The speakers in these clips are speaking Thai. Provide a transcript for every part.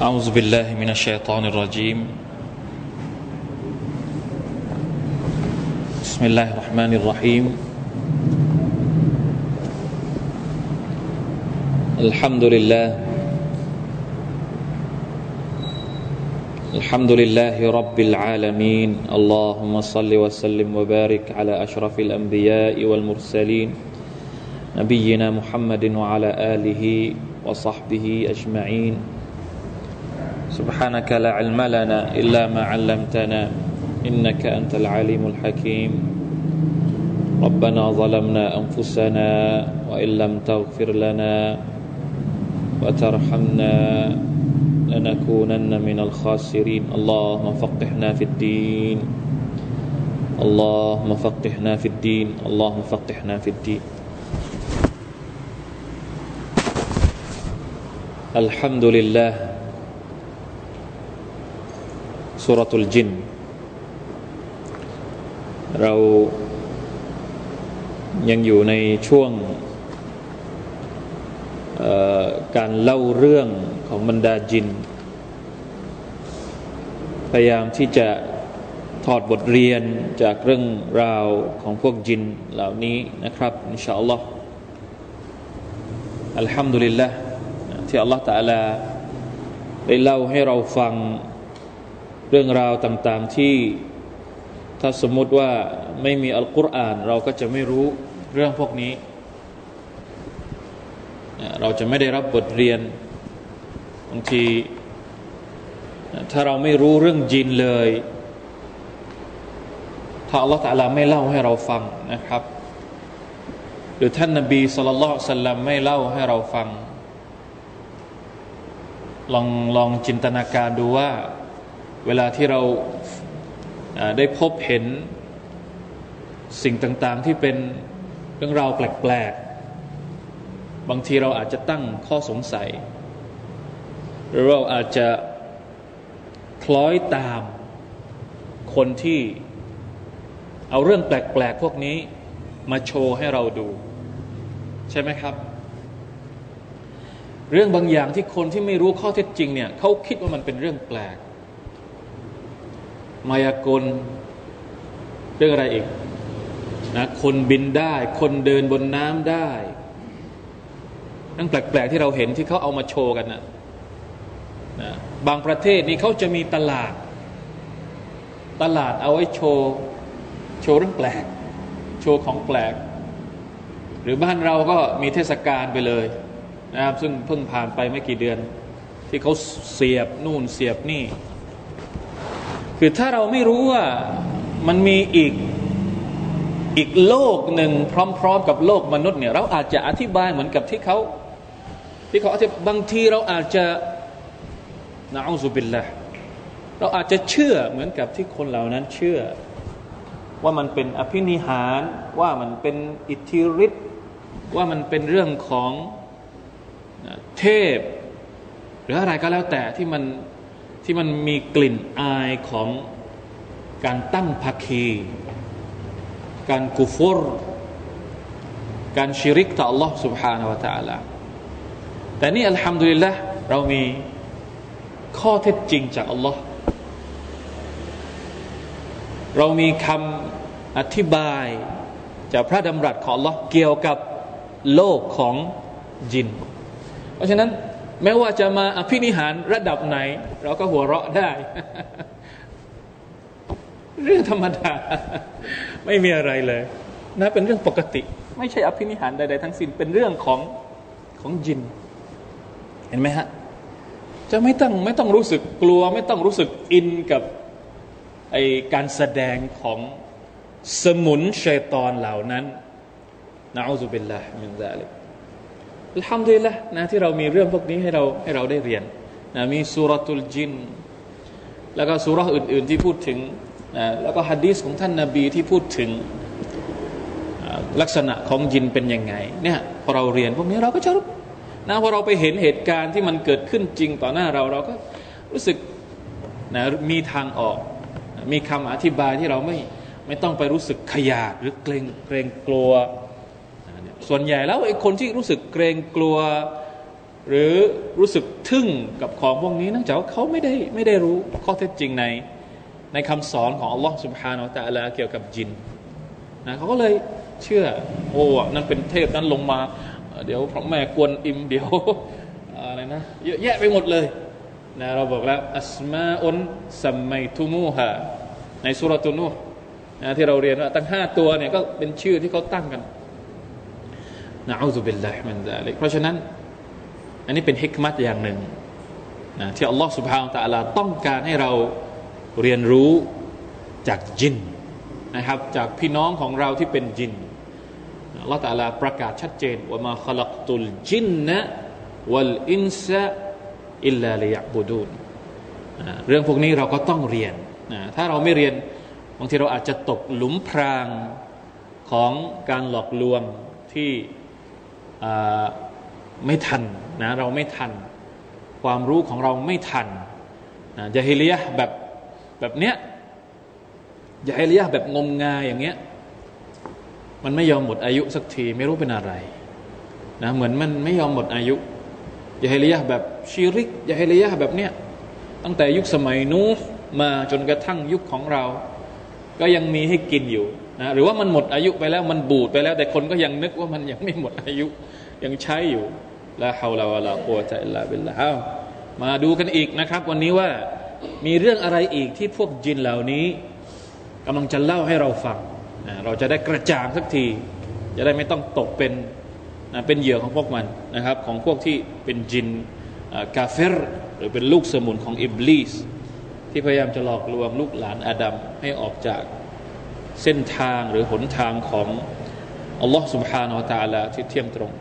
أعوذ بالله من الشيطان الرجيم. بسم الله الرحمن الرحيم. الحمد لله. الحمد لله رب العالمين. اللهم صل وسلم وبارك على أشرف الأنبياء والمرسلين. نبينا محمد وعلى آله وصحبه أجمعين. سبحانك لا علم لنا إلا ما علمتنا إنك أنت العليم الحكيم. ربنا ظلمنا أنفسنا وإن لم تغفر لنا وترحمنا لنكونن من الخاسرين. اللهم فقهنا في الدين. اللهم فقهنا في الدين. اللهم فقهنا في الدين. الحمد لله สุรตุลจิน เรายังอยู่ในช่วงการเล่าเรื่องของบรรดาจิน พยายามที่จะถอดบทเรียนจากเรื่องราวของพวกจินเหล่านี้นะครับอินชาอัลลอฮ์อัลฮัมดุลิลละที่อัลลอฮ์ตะลาได้เล่าให้เราฟัง เรื่องราวต่างๆที่ถ้าสมมติว่าไม่มีอัลกุรอาน เราก็จะไม่รู้เรื่องพวกนี้ เราจะไม่ได้รับบทเรียนบางทีถ้าเราไม่รู้เรื่องจินเลย ถ้าอัลลอฮฺตะลาไม่เล่าให้เราฟังนะครับ หรือท่านนบีสุลต่านสัลลัมไม่เล่าให้เราฟัง ลองลองจินตนาการดูว่า เวลาที่เราได้พบเห็นสิ่งต่างๆที่เป็นเรื่องราวแปลกๆ บางทีเราอาจจะตั้งข้อสงสัย หรือเราอาจจะคล้อยตามคนที่เอาเรื่องแปลกๆ พวกนี้มาโชว์ให้เราดู ใช่ไหมครับ เรื่องบางอย่างที่คนที่ไม่รู้ข้อเท็จจริงเนี่ยเขาคิดว่ามันเป็นเรื่องแปลก มายากล เรื่องอะไรอีกนะคนบินได้ คนเดินบนน้ำได้นั่งแปลกๆที่เราเห็นที่เขาเอามาโชว์กันนะนะบางประเทศนี่เขาจะมีตลาด ตลาดเอาไว้โชว์ โชว์เรื่องแปลก โชว์ของแปลก หรือบ้านเราก็มีเทศกาลไปเลยนะครับซึ่งเพิ่งผ่านไปไม่กี่เดือน ที่เขาเสียบนู่นเสียบนี่ คือถ้าเราไม่รู้ว่ามันมีอีกอีกโลกหนึ่งพร้อม ๆ กับโลกมนุษย์เนี่ยเราอาจจะอธิบายเหมือนกับที่เขาที่เขาอธิบายบางทีเราอาจจะนะอูซุบิลละเราอาจจะเชื่อเหมือนกับที่คนเหล่านั้นเชื่อ ว่ามันเป็นอภินิหารว่ามันเป็นอิทธิฤทธิ์ว่ามันเป็นเรื่องของเทพ หรืออะไรก็แล้วแต่ที่มัน ที่มันมีกลิ่นอายของการตั้งภาคี การกุฟร การชิริกต่อ Allah سبحانه และ تعالى แต่นี่อัลฮัมดุลิลละเรามีข้อเท็จจริงจาก Allah เรามีคำอธิบายจากพระดำรัสของ Allah เกี่ยวกับโลกของจิน เพราะฉะนั้น แม้ว่าจะมาอภินิหารระดับไหน เราก็หัวเราะได้ เรื่องธรรมดา ไม่มีอะไรเลยนะเป็นเรื่องปกติ ไม่ใช่อภินิหารใดๆทั้งสิ้นเป็นเรื่องของของญิน เห็นไหมฮะ จะไม่ต้องไม่ต้องรู้สึกกลัว ไม่ต้องรู้สึกอินกับไอ้การแสดงของสมุนชัยตอนเหล่านั้นنعوذ بالله من ذلك الحمد لله นะที่เรามีเรื่องพวกนี้ให้เราให้เราได้เรียนนะมีสุรตุลจิน แล้วก็สุรอื่น ๆที่พูดถึงนะแล้วก็ฮะดีสของท่านนาบีที่พูดถึงลักษณะของจินเป็นยังไงเนี่ยพอเราเรียนพวกนี้เราก็จะรู้นะพอเราไปเห็นเหตุการณ์ที่มันเกิดขึ้นจริงต่อหน้าเราเราก็รู้สึกนะมีทางออก มีคำอธิบายที่เราไม่ไม่ต้องไปรู้สึกขยาดหรือเกรงเกรงกลัว ส่วนใหญ่แล้วไอ้คนที่รู้สึกเกรงกลัว หรือรู้สึกทึ่งกับของพวกนี้นั่องจากว่าเขาไม่ได้ไม่ได้รู้ข้อเท็จจริงในในคำสอนของอัลลอฮ์สุบฮานาอัลตะลาเกี่ยวกับจินนะเขาก็เลยเชื่อ โอ้นั่นเป็นเทพนั้นลงมา เดี๋ยวพระแม่กวนอิมเดี๋ยวอะไรนะเยอะแยะไปหมดเลยนะเราบอกแล้วอัสมาอุนสัมไมทุมูฮาในสุรตุนูนะที่เราเรียนว่าตั้งห้าตัวเนี่ยก็เป็นชื่อที่เขาตั้งกัน نعوذ بالله من ذلك เพราะฉะนั้น อันนี้เป็น حكمة อย่างหนึ่งนะที่อัลลอฮฺ سبحانه وتعالى ต้องการให้เราเรียนรู้จากญินนะครับ จากพี่น้องของเราที่เป็นญินอัลลอฮฺ تعالى ประกาศชัดเจนว่า ما خلقت الجن والإنس إلا ليعبدون เรื่องพวกนี้เราก็ต้องเรียนนะถ้าเราไม่เรียนบางทีเราอาจจะตกหลุมพรางของการหลอกลวงที่ ไม่ทันนะเราไม่ทัน ความรู้ของเราไม่ทันนะจะฮิเลียแบบแบบเนี้ยจะฮิเลียแบบงมงายอย่างเงี้ยมันไม่ยอมหมดอายุสักทีไม่รู้เป็นอะไรนะเหมือนมันไม่ยอมหมดอายุยาฮิลียะแบบชีริกยาฮิลียะแบบเนี้ยตั้งแต่ยุคสมัยนู้มาจนกระทั่งยุคของเรา ก็ยังมีให้กินอยู่ นะหรือว่ามันหมดอายุไปแล้วมันบูดไปแล้ว แต่คนก็ยังนึกว่ามันยังไม่หมดอายุยังใช้อยู่ละฮาวลาวะลาโคตะอิลลาบิลลาฮมาดูกันอีกนะครับ วันนี้ว่ามีเรื่องอะไรอีกที่พวกจินเหล่านี้กำลังจะเล่าให้เราฟังนะเราจะได้กระจ่างสักที จะได้ไม่ต้องตกเป็นนะเป็นเหยื่อของพวกมันนะครับ ของพวกที่เป็นจินกาเฟรหรือเป็นลูกสมุนของอิบลิสที่พยายามจะหลอกลวงลูกหลานอาดัมให้ออกจาก เส้นทางหรือหนทางของอัลลอฮ์ سبحانه และ تعالى ที่เที่ยมตรง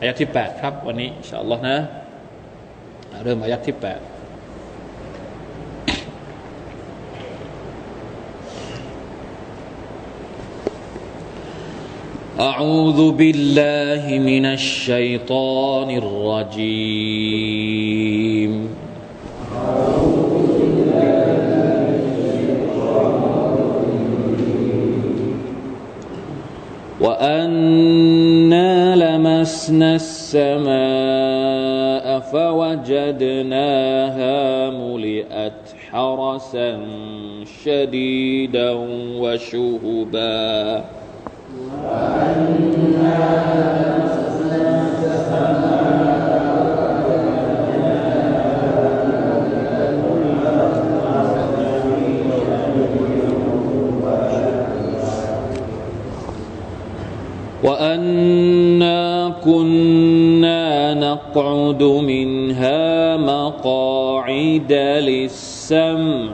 อายะที่ 8 ครับ วันนี้อินชาอัลลอฮ์นะ เริ่มอายะที่ 8 أعوذ بالله من الشيطان الرجيم وأنا لمسنا السماء فوجدناها ملئت حرسا شديدا وشهبا وأنا نقعد منها مقاعد للسمع.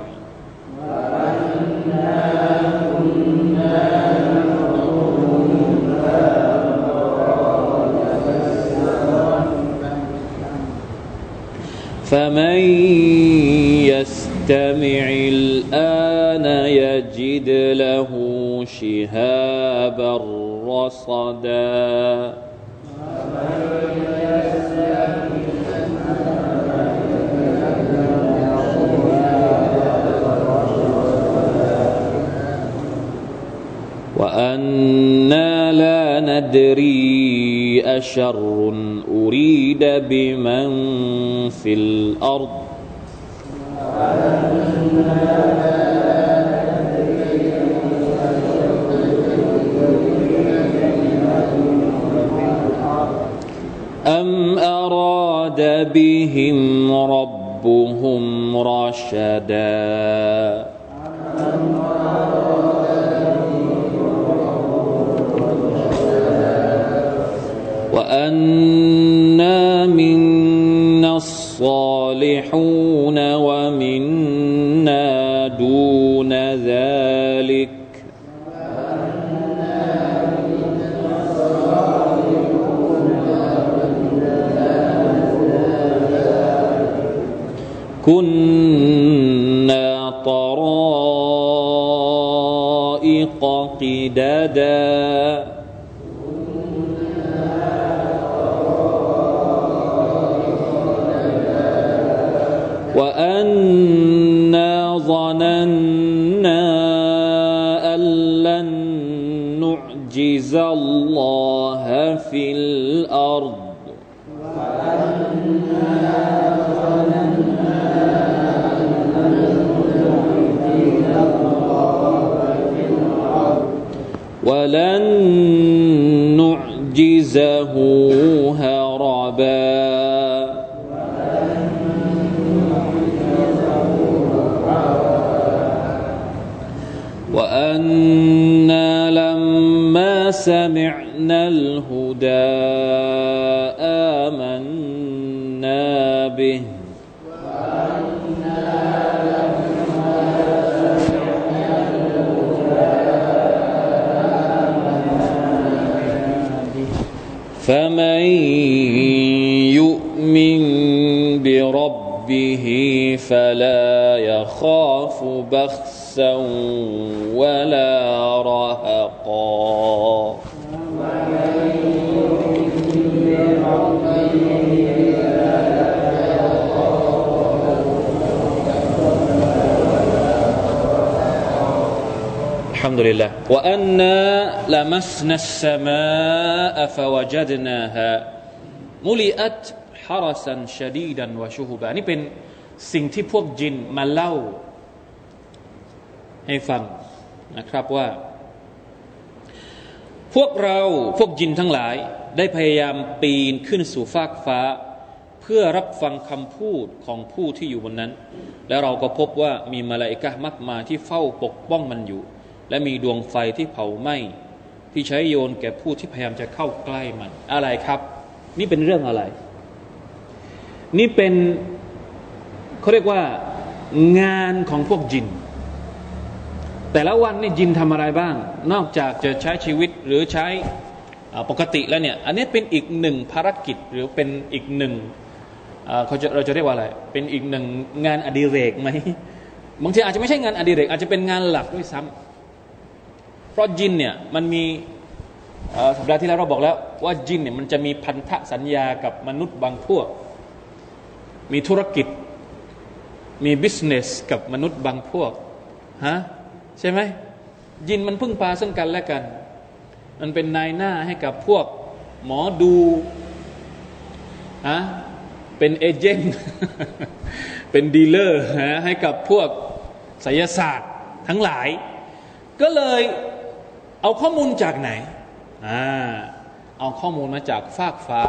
فمن يستمع الآن يجد له شهابا رصدا. وأنا لا ندري أشر أريد بمن في الأرض أم أراد بهم ربهم رشدا وأنا منا الصالحون طرائق قددا وأنا ظننا أن لن نعجز الله في الأرض ولن نعجزه هربا. وأنا لما سمعنا الهدى فمن يؤمن بربه فلا يخاف بخسا ولا الحمد لله وأنا لمسنا السماء فوجدناها ملئت حرسا شديدا وشهبا นี่เป็นสิ่งที่พวกจินมาเล่า ให้ฟังนะครับว่า พวกเราพวกจินทั้งหลาย ได้พยายามปีนขึ้นสู่ฟากฟ้า เพื่อรับฟังคำพูดของผู้ที่อยู่บนนั้น แล้วเราก็พบว่ามีมาลาอิกะมากมาที่เฝ้าปกป้องมันอยู่ และมีดวงไฟที่เผาไหม้ที่ใช้โยนแก่ผู้ที่พยายามจะเข้าใกล้มัน อะไรครับ นี่เป็นเรื่องอะไร นี่เป็นเขาเรียกว่างานของพวกจิน แต่ละวันนี่จินทำอะไรบ้าง นอกจากจะใช้ชีวิตหรือใช้ปกติแล้วเนี่ยอันนี้เป็นอีกหนึ่งภารกิจหรือเป็นอีกหนึ่งเขาจะเราจะเรียกว่าอะไร เป็นอีกหนึ่งงานอดิเรกไหมบางทีอาจจะไม่ใช่งานอดิเรก อาจจะเป็นงานหลักด้วยซ้ำ เพราะจินเนี่ยมันมีสัปดาห์ที่แล้วเราบอกแล้ว ว่าจินเนี่ยมันจะมีพันธสัญญากับมนุษย์บางพวก มีธุรกิจ มีบิสเนสกับมนุษย์บางพวกฮะใช่ไหมยินมันพึ่งพาซึ่งกันและกัน มันเป็นนายหน้าให้กับพวกหมอดูฮะเป็นเอเจนต์เป็นดีลเลอร์ฮะให้กับพวกไสยศาสตร์ทั้งหลาย ก็เลย เอาข้อมูลจากไหนอ่าเอาข้อมูลมาจากฟากฟ้า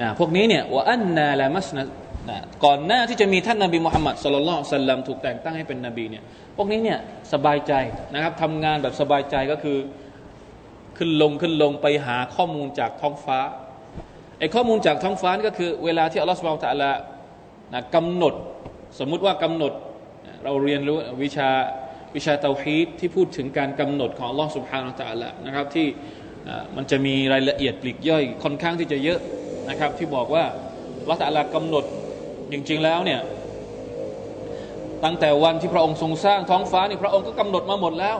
นะพวกนี้เนี่ยว่าอันนาละมัสนะนะก่อนหน้าที่จะมีท่านนาบีมุฮัมมัดสุลลัลสัลลัมถูกแต่งตั้งให้เป็นนบีเนี่ยพวกนี้เนี่ยสบายใจนะครับทำงานแบบสบายใจก็คือขึ้นลงขึ้นลงไปหาข้อมูลจากท้องฟ้าไอ้ข้อมูลจากท้องฟ้าก็คือเวลาที่อัลลอฮฺสุบไบร์ตะละนะกำหนด สมมุติว่ากำหนดเราเรียนรู้วิชา วิชาเตาฮีดที่พูดถึงการกำหนดของลอสุบฮานาตะละนะครับที่มันจะมีรายละเอียดปลีกย่อยค่อนข้างที่จะเยอะนะครับที่บอกว่าละตะละกำหนดจริงๆแล้วเนี่ยตั้งแต่วันที่พระองค์ทรงสร้างท้องฟ้านี่พระองค์ก็กำหนดมาหมดแล้ว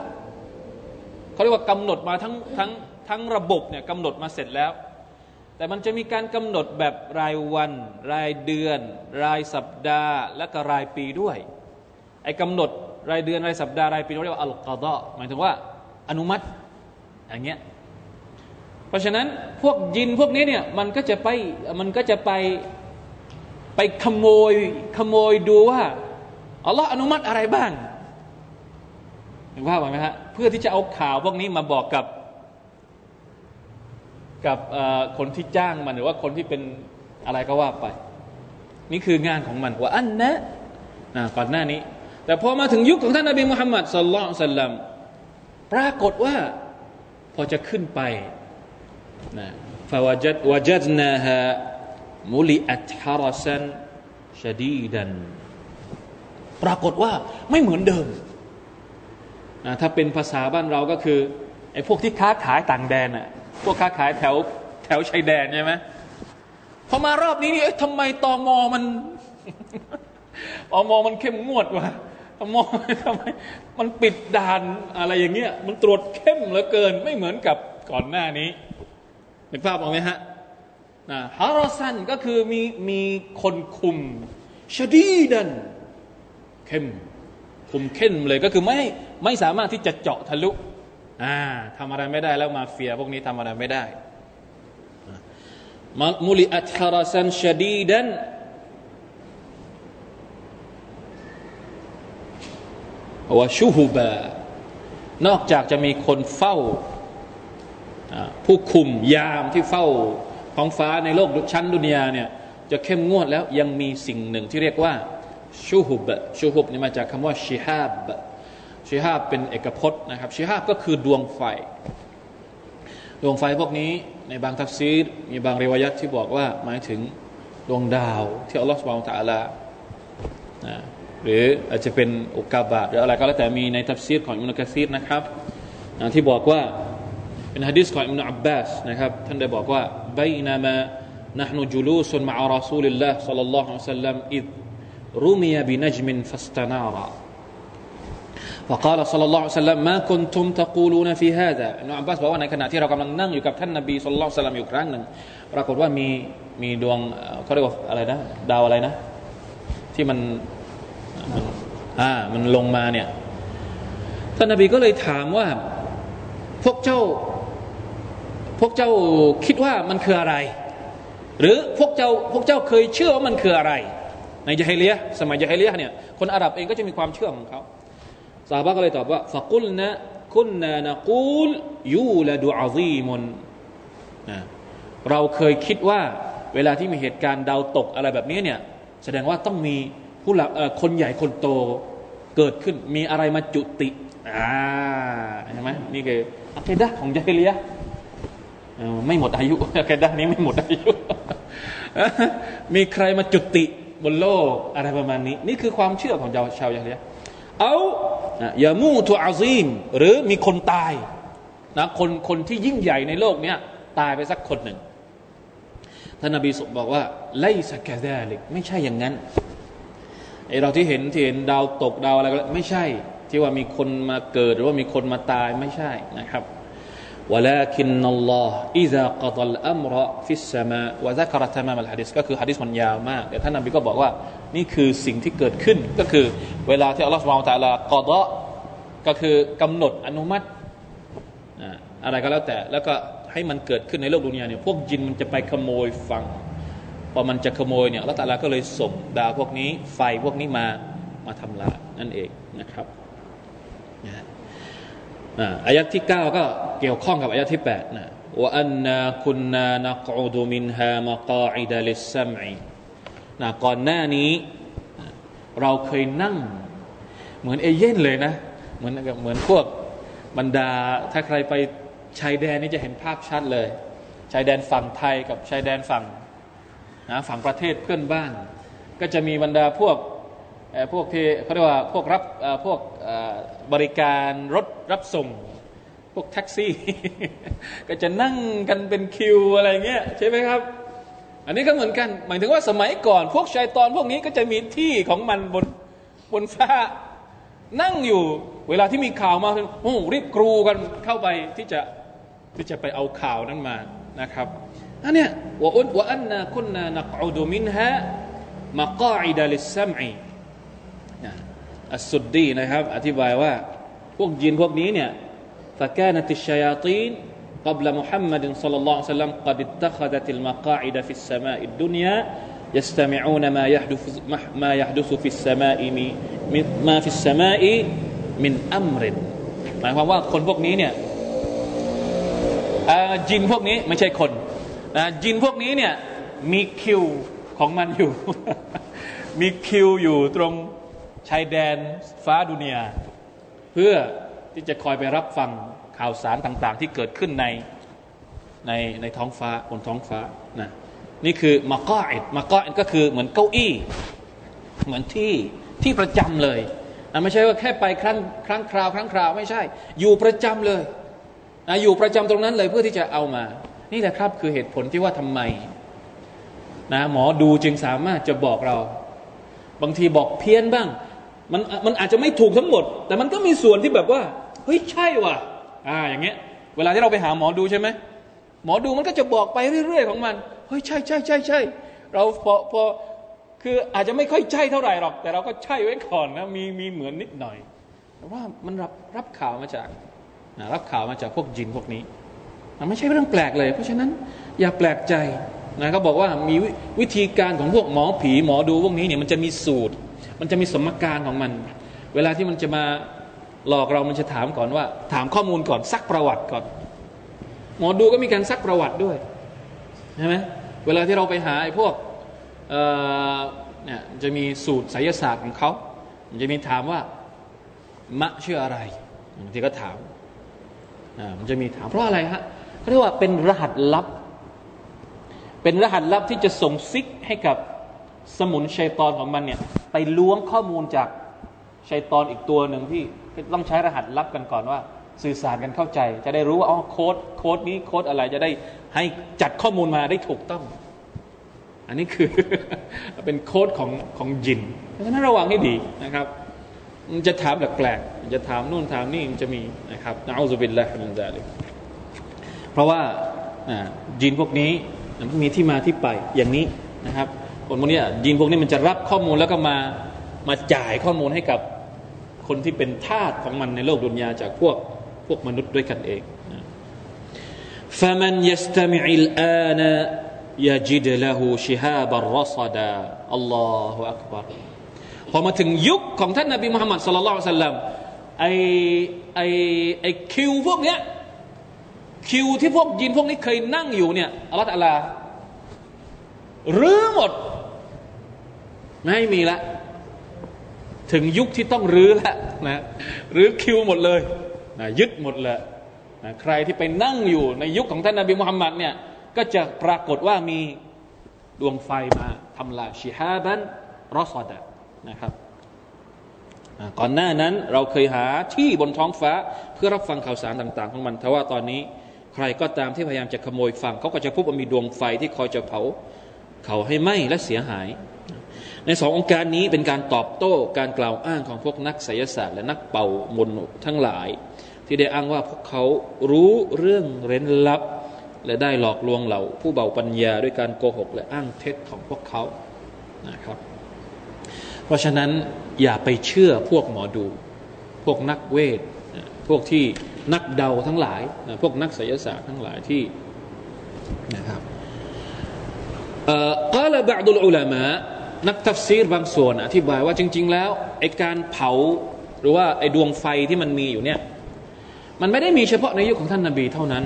เขาเรียกว่ากำหนดมาทั้งทั้งทั้งระบบเนี่ยกำหนดมาเสร็จแล้ว แต่มันจะมีการกำหนดแบบรายวัน รายเดือน รายสัปดาห์ และก็รายปีด้วยไอ้กำหนด รายเดือนรายสัปดาห์รายปีเราเรียกว่าอัลกอดอหมายถึงว่าอนุมัติอย่างเงี้ยเพราะฉะนั้นพวกยินพวกนี้เนี่ยมันก็จะไปมันก็จะไปไปขโมยขโมยดูว่าอัลลอฮ์อนุมัติอะไรบ้างเห็นภาพไหมฮะเพื่อที่จะเอาข่าวพวกนี้มาบอกกับ กับคนที่จ้างมันหรือว่าคนที่เป็นอะไรก็ว่าไป นี่คืองานของมันว่าอันนะก่อนหน้านี้ แต่พอมาถึงยุคของท่านนบีมุฮัมมัดสัลลัลสัลลัมปรากฏว่าพอจะขึ้นไปนะฟาวจัดวจัดนาฮะมุลิอัตฮารสันชดีดัน ปรากฏว่าไม่เหมือนเดิมนะถ้าเป็นภาษาบ้านเราก็คือไอ้พวกที่ค้าขายต่างแดนอะพวกค้าขายแถวแถวชายแดนใช่ไหมพอมารอบนี้นี่ทำไมตอมอมันตอมอมันเข้มงวดวะ มองทำไมมันปิดด่านอะไรอย่างเงี้ยมันตรวจเข้มเหลือเกิน ไม่เหมือนกับก่อนหน้านี้เห็นภาพออกไหมฮะนะฮารอซันก็คือมีมีคนคุมชดีดันเข้มคุมเข้มเลยก็คือไม่ไม่สามารถที่จะเจาะทะลุอ่าทำอะไรไม่ได้แล้วมาเฟียพวกนี้ทำอะไรไม่ได้มุลิอัตฮารซันชดีดัน วชูฮุบะนอกจากจะมีคนเฝ้าผู้คุมยามที่เฝ้าท้องฟ้าในโลกชั้นดุนยาเนี่ยจะเข้มงวดแล้วยังมีสิ่งหนึ่งที่เรียกว่าชูฮุบชูฮุบนี่มาจากคำว่าชิฮาบชิฮาบเป็นเอกพจน์นะครับชิฮาบก็คือดวงไฟ ดวงไฟพวกนี้ในบางทัฟซีรมีบางเรวยัตที่บอกว่าหมายถึงดวงดาวที่อัลลอฮฺสุบานตะลา หรืออาจจะเป็นอุกาบาตหรืออะไรก็แล้วแต่มีในทัฟซีรของอิมนุกะซีรนะครับที่บอกว่าเป็นฮะดิษของอิมนุอับบาสนะครับท่านได้บอกว่าบยนามา نحن جلوس مع رسول الله صلى الله عليه وسلم إذ رمي بنجم فاستنار فقال صلى الله عليه وسلم ما كنتم تقولون في هذا อิมนุอับบาสบอกว่าในขณะที่เรากำลังนั่งอยู่กับท่านนบีสุลต่านสัลลัมอยู่ครั้งหนึ่งปรากฏว่ามีมีดวงเขาเรียกว่าอะไรนะดาวอะไรนะ ที่มันมัน อ่า มันลงมาเนี่ยท่านนบีก็เลยถามว่า พวกเจ้า พวกเจ้าคิดว่ามันคืออะไร หรือพวกเจ้าพวกเจ้าเคยเชื่อว่ามันคืออะไร ในยะฮิเลียสมัยยะฮิเลียเนี่ยคนอาหรับเองก็จะมีความเชื่อของเขาซาบะก็เลยตอบว่าฟักุลนะคุณนานะกูลยูละดูอาซีมนนะเราเคยคิดว่าเวลาที่มีเหตุการณ์ดาวตกอะไรแบบนี้เนี่ย แสดงว่าต้องมี ผู้หลักคนใหญ่คนโตเกิดขึ้นมีอะไรมาจุติอ่าใช่ไหมนี่คืออัคดะของยะฮิเลียไม่หมดอายุอัคดะนี้ไม่หมดอายุ มีใครมาจุติบนโลกอะไรประมาณนี้ นี่คือความเชื่อของชาวยะฮิเลียเอาอย่ามู่ตัวอาซีม หรือมีคนตายนะคนคนที่ยิ่งใหญ่ในโลกเนี้ยตายไปสักคนหนึ่งท่านนบีสุบอกว่าไลสกแกแดลิกไม่ใช่อย่างนั้น ไอเราที่เห็นที่เห็นดาวตกดาวอะไรก็ไม่ใช่ ที่ว่ามีคนมาเกิด หรือว่ามีคนมาตายไม่ใช่นะครับ ولكن الله إذا قضى الأمر في السماء وذكر تمام الحديث ก็คือฮะดิษมันยาวมากแต่ท่านนบีก็บอกว่านี่คือสิ่งที่เกิดขึ้น ก็คือเวลาที่อัลลอฮฺสุบไบร์ตะลากอดะก็คือกำหนดอนุมัติอะไรก็แล้วแต่แล้วก็ให้มันเกิดขึ้นในโลกดุนยาเนี่ยพวกจินมันจะไปขโมยฟัง พอมันจะขโมยเนี่ยลลอฮฺตะลาก็เลยส่งดาวพวกนี้ไฟพวกนี้มามาทำลายนั่นเองนะครับนะอายะที่ 9 ก็เกี่ยวข้องกับอายะที่8นะว่าอันนาคุณนานักอูดูมินฮามากาอิดะลิสัมอีนะก่อนหน้านี้ เราเคยนั่ง เหมือนเอเย่นเลยนะ เหมือนเหมือนพวกบรรดา ถ้าใครไปชายแดนนี่จะเห็นภาพชัดเลย ชายแดนฝั่งไทยกับชายแดนฝั่ง นะฝั่งประเทศเพื่อนบ้าน ก็จะมีบรรดาพวกพวกที่เขาเรียกว่าพวกรับพวกบริการรถรับส่ง พวกแท็กซี่ ก็จะนั่งกันเป็นคิวอะไรเงี้ยใช่ไหมครับ อันนี้ก็เหมือนกัน หมายถึงว่าสมัยก่อน พวกชายตอนพวกนี้ก็จะมีที่ของมันบนบนฟ้านั่งอยู่เวลาที่มีข่าวมาโอ้รีบกรูกันเข้าไปที่จะที่จะไปเอาข่าวนั้นมานะครับ อันเนี้ยว่าอุนว่าอันนาคุณนานักอูดูมินฮะมากาอิดะลิสซัมอีอัสสุดดีนะครับอธิบายว่าพวกยินพวกนี้เนี่ย فكانت الشياطين قبل محمد صلى الله عليه وسلم قد اتخذت المقاعد في السماء الدنيا يستمعون ما يحدث ما يحدث في السماء من ما في السماء من أمر หมายความว่าคนพวกนี้เนี่ยจินพวกนี้ไม่ใช่คน จินพวกนี้เนี่ยมีคิวของมันอยู่ มีคิวอยู่ตรงชายแดนฟ้าดุนีย เพื่อที่จะคอยไปรับฟังข่าวสารต่าง ๆ ที่เกิดขึ้นในในในท้องฟ้าบนท้องฟ้านะนี่คือมากอเอิดมากอเอิดก็คือเหมือนเก้าอี้ เหมือนที่ที่ประจำเลยนะไม่ใช่ว่าแค่ไปครั้งครั้งคราว ครั้งคราวไม่ใช่ อยู่ประจำเลยนะอยู่ประจำตรงนั้นเลยเพื่อที่จะเอามา นี่แหละครับคือเหตุผลที่ว่าทำไมนะหมอดูจึงสามารถจะบอกเรา บางทีบอกเพี้ยนบ้าง มันมันอาจจะไม่ถูกทั้งหมด แต่มันก็มีส่วนที่แบบว่าเฮ้ยใช่ว่ะอ่าอย่างเงี้ย เวลาที่เราไปหาหมอดูใช่ไหมหมอดูมันก็จะบอกไปเรื่อยๆของมันเฮ้ยใช่ใช่ใช่ใช่เราพอพอคืออาจจะไม่ค่อยใช่เท่าไหร่หรอก แต่เราก็ใช่ไว้ก่อนนะมีมีเหมือนนิดหน่อยว่ามันรับรับข่าวมาจากนะรับข่าวมาจากพวกจินพวกนี้ ไม่ใช่เรื่องแปลกเลย เพราะฉะนั้นอย่าแปลกใจนะเขาบอกว่ามีวิธีการของพวกหมอผีหมอดูพวกนี้เนี่ยมันจะมีสูตร มันจะมีสมการของมัน เวลาที่มันจะมาหลอกเรามันจะถามก่อนว่า ถามข้อมูลก่อนซักประวัติก่อน หมอดูก็มีการซักประวัติด้วยใช่ไหมเวลาที่เราไปหาไอ้พวกเนี่ยจะมีสูตรไสยศาสตร์ของเขามันจะมีถามว่ามะชื่ออะไรบางทีก็ถามมันจะมีถามเพราะอะไรฮะ เรียกว่าเป็นรหัสลับ เป็นรหัสลับที่จะส่งซิกให้กับสมุนชัยตอนของมันเนี่ย ไปล้วงข้อมูลจากชัยตอนอีกตัวหนึ่งที่ต้องใช้รหัสลับกันก่อนว่า สื่อสารกันเข้าใจ จะได้รู้ว่าอ๋อโค้ดโค้ดนี้โค้ดอะไรจะได้ให้จัดข้อมูลมาได้ถูกต้อง อันนี้คือเป็นโค้ดของของญินเพราะฉะนั้นระวังให้ดีนะครับมันจะถามแปลกๆจะถามนู่นถามนี่มันจะมีนะครับنعوذ بالله من ذلك เพราะว่าจินพวกนี้มันมีที่มาที่ไปอย่างนี้นะครับคนพวกนี้ยินพวกนี้มันจะรับข้อมูลแล้วก็มามาจ่ายข้อมูลให้กับคนที่เป็นทาสของมันในโลกดุนยาจากพวกพวกมนุษย์ด้วยกันเอง فمن يستمع الآن يجد له شهابا رصدا الله أكبر พอมาถึงยุคของท่านนบีมุฮัมมัดสุลลัลสัลลัมไอไอไอคิวพวกเนี้ย คิวที่พวกยินพวกนี้เคยนั่งอยู่เนี่ยอัลลอฮฺอัลลารื้อหมด ไม่มีละ ถึงยุคที่ต้องรื้อแล้วนะรื้อคิวหมดเลยนะยึดหมดเลยนะใครที่ไปนั่งอยู่ในยุคของท่านนาบีมุฮัมมัดเนี่ยก็จะปรากฏว่ามีดวงไฟมาทำลายชิฮาบันรอสอดะนะครับก่อนหน้านั้นเราเคยหาที่บนท้องฟ้าเพื่อรับฟังข่าวสารต่าง ๆ ของมันแต่ว่าตอนนี้ รก็ตามที่พยายามจะขโมยฟังเขาก็จะพบว่ามีดวงไฟที่คอยจะเผาเขาให้ไหม้และเสียหาย ในสององค์การนี้เป็นการตอบโต้การกล่าวอ้างของพวกนักไสยศาสตร์ และนักเป่ามนทั้งหลาย ที่ได้อ้างว่าพวกเขารู้เรื่องเร้นลับ และได้หลอกลวงเหล่าผู้เบาปัญญาด้วยการโกหก และอ้างเท็จของพวกเขานะครับ เพราะฉะนั้นอย่าไปเชื่อพวกหมอดู พวกนักเวทพวกที่ นักเดาทั้งหลาย พวกนักไสยศาสตร์ทั้งหลายที่นะครับกล่าวบางดุลอุลามะนักทัฟซีรบางส่วนอธิบายว่าจริง ๆ แล้วไอการเผาหรือว่าไอดวงไฟที่มันมีอยู่เนี่ยมันไม่ได้มีเฉพาะในยุคของท่านนาบีเท่านั้น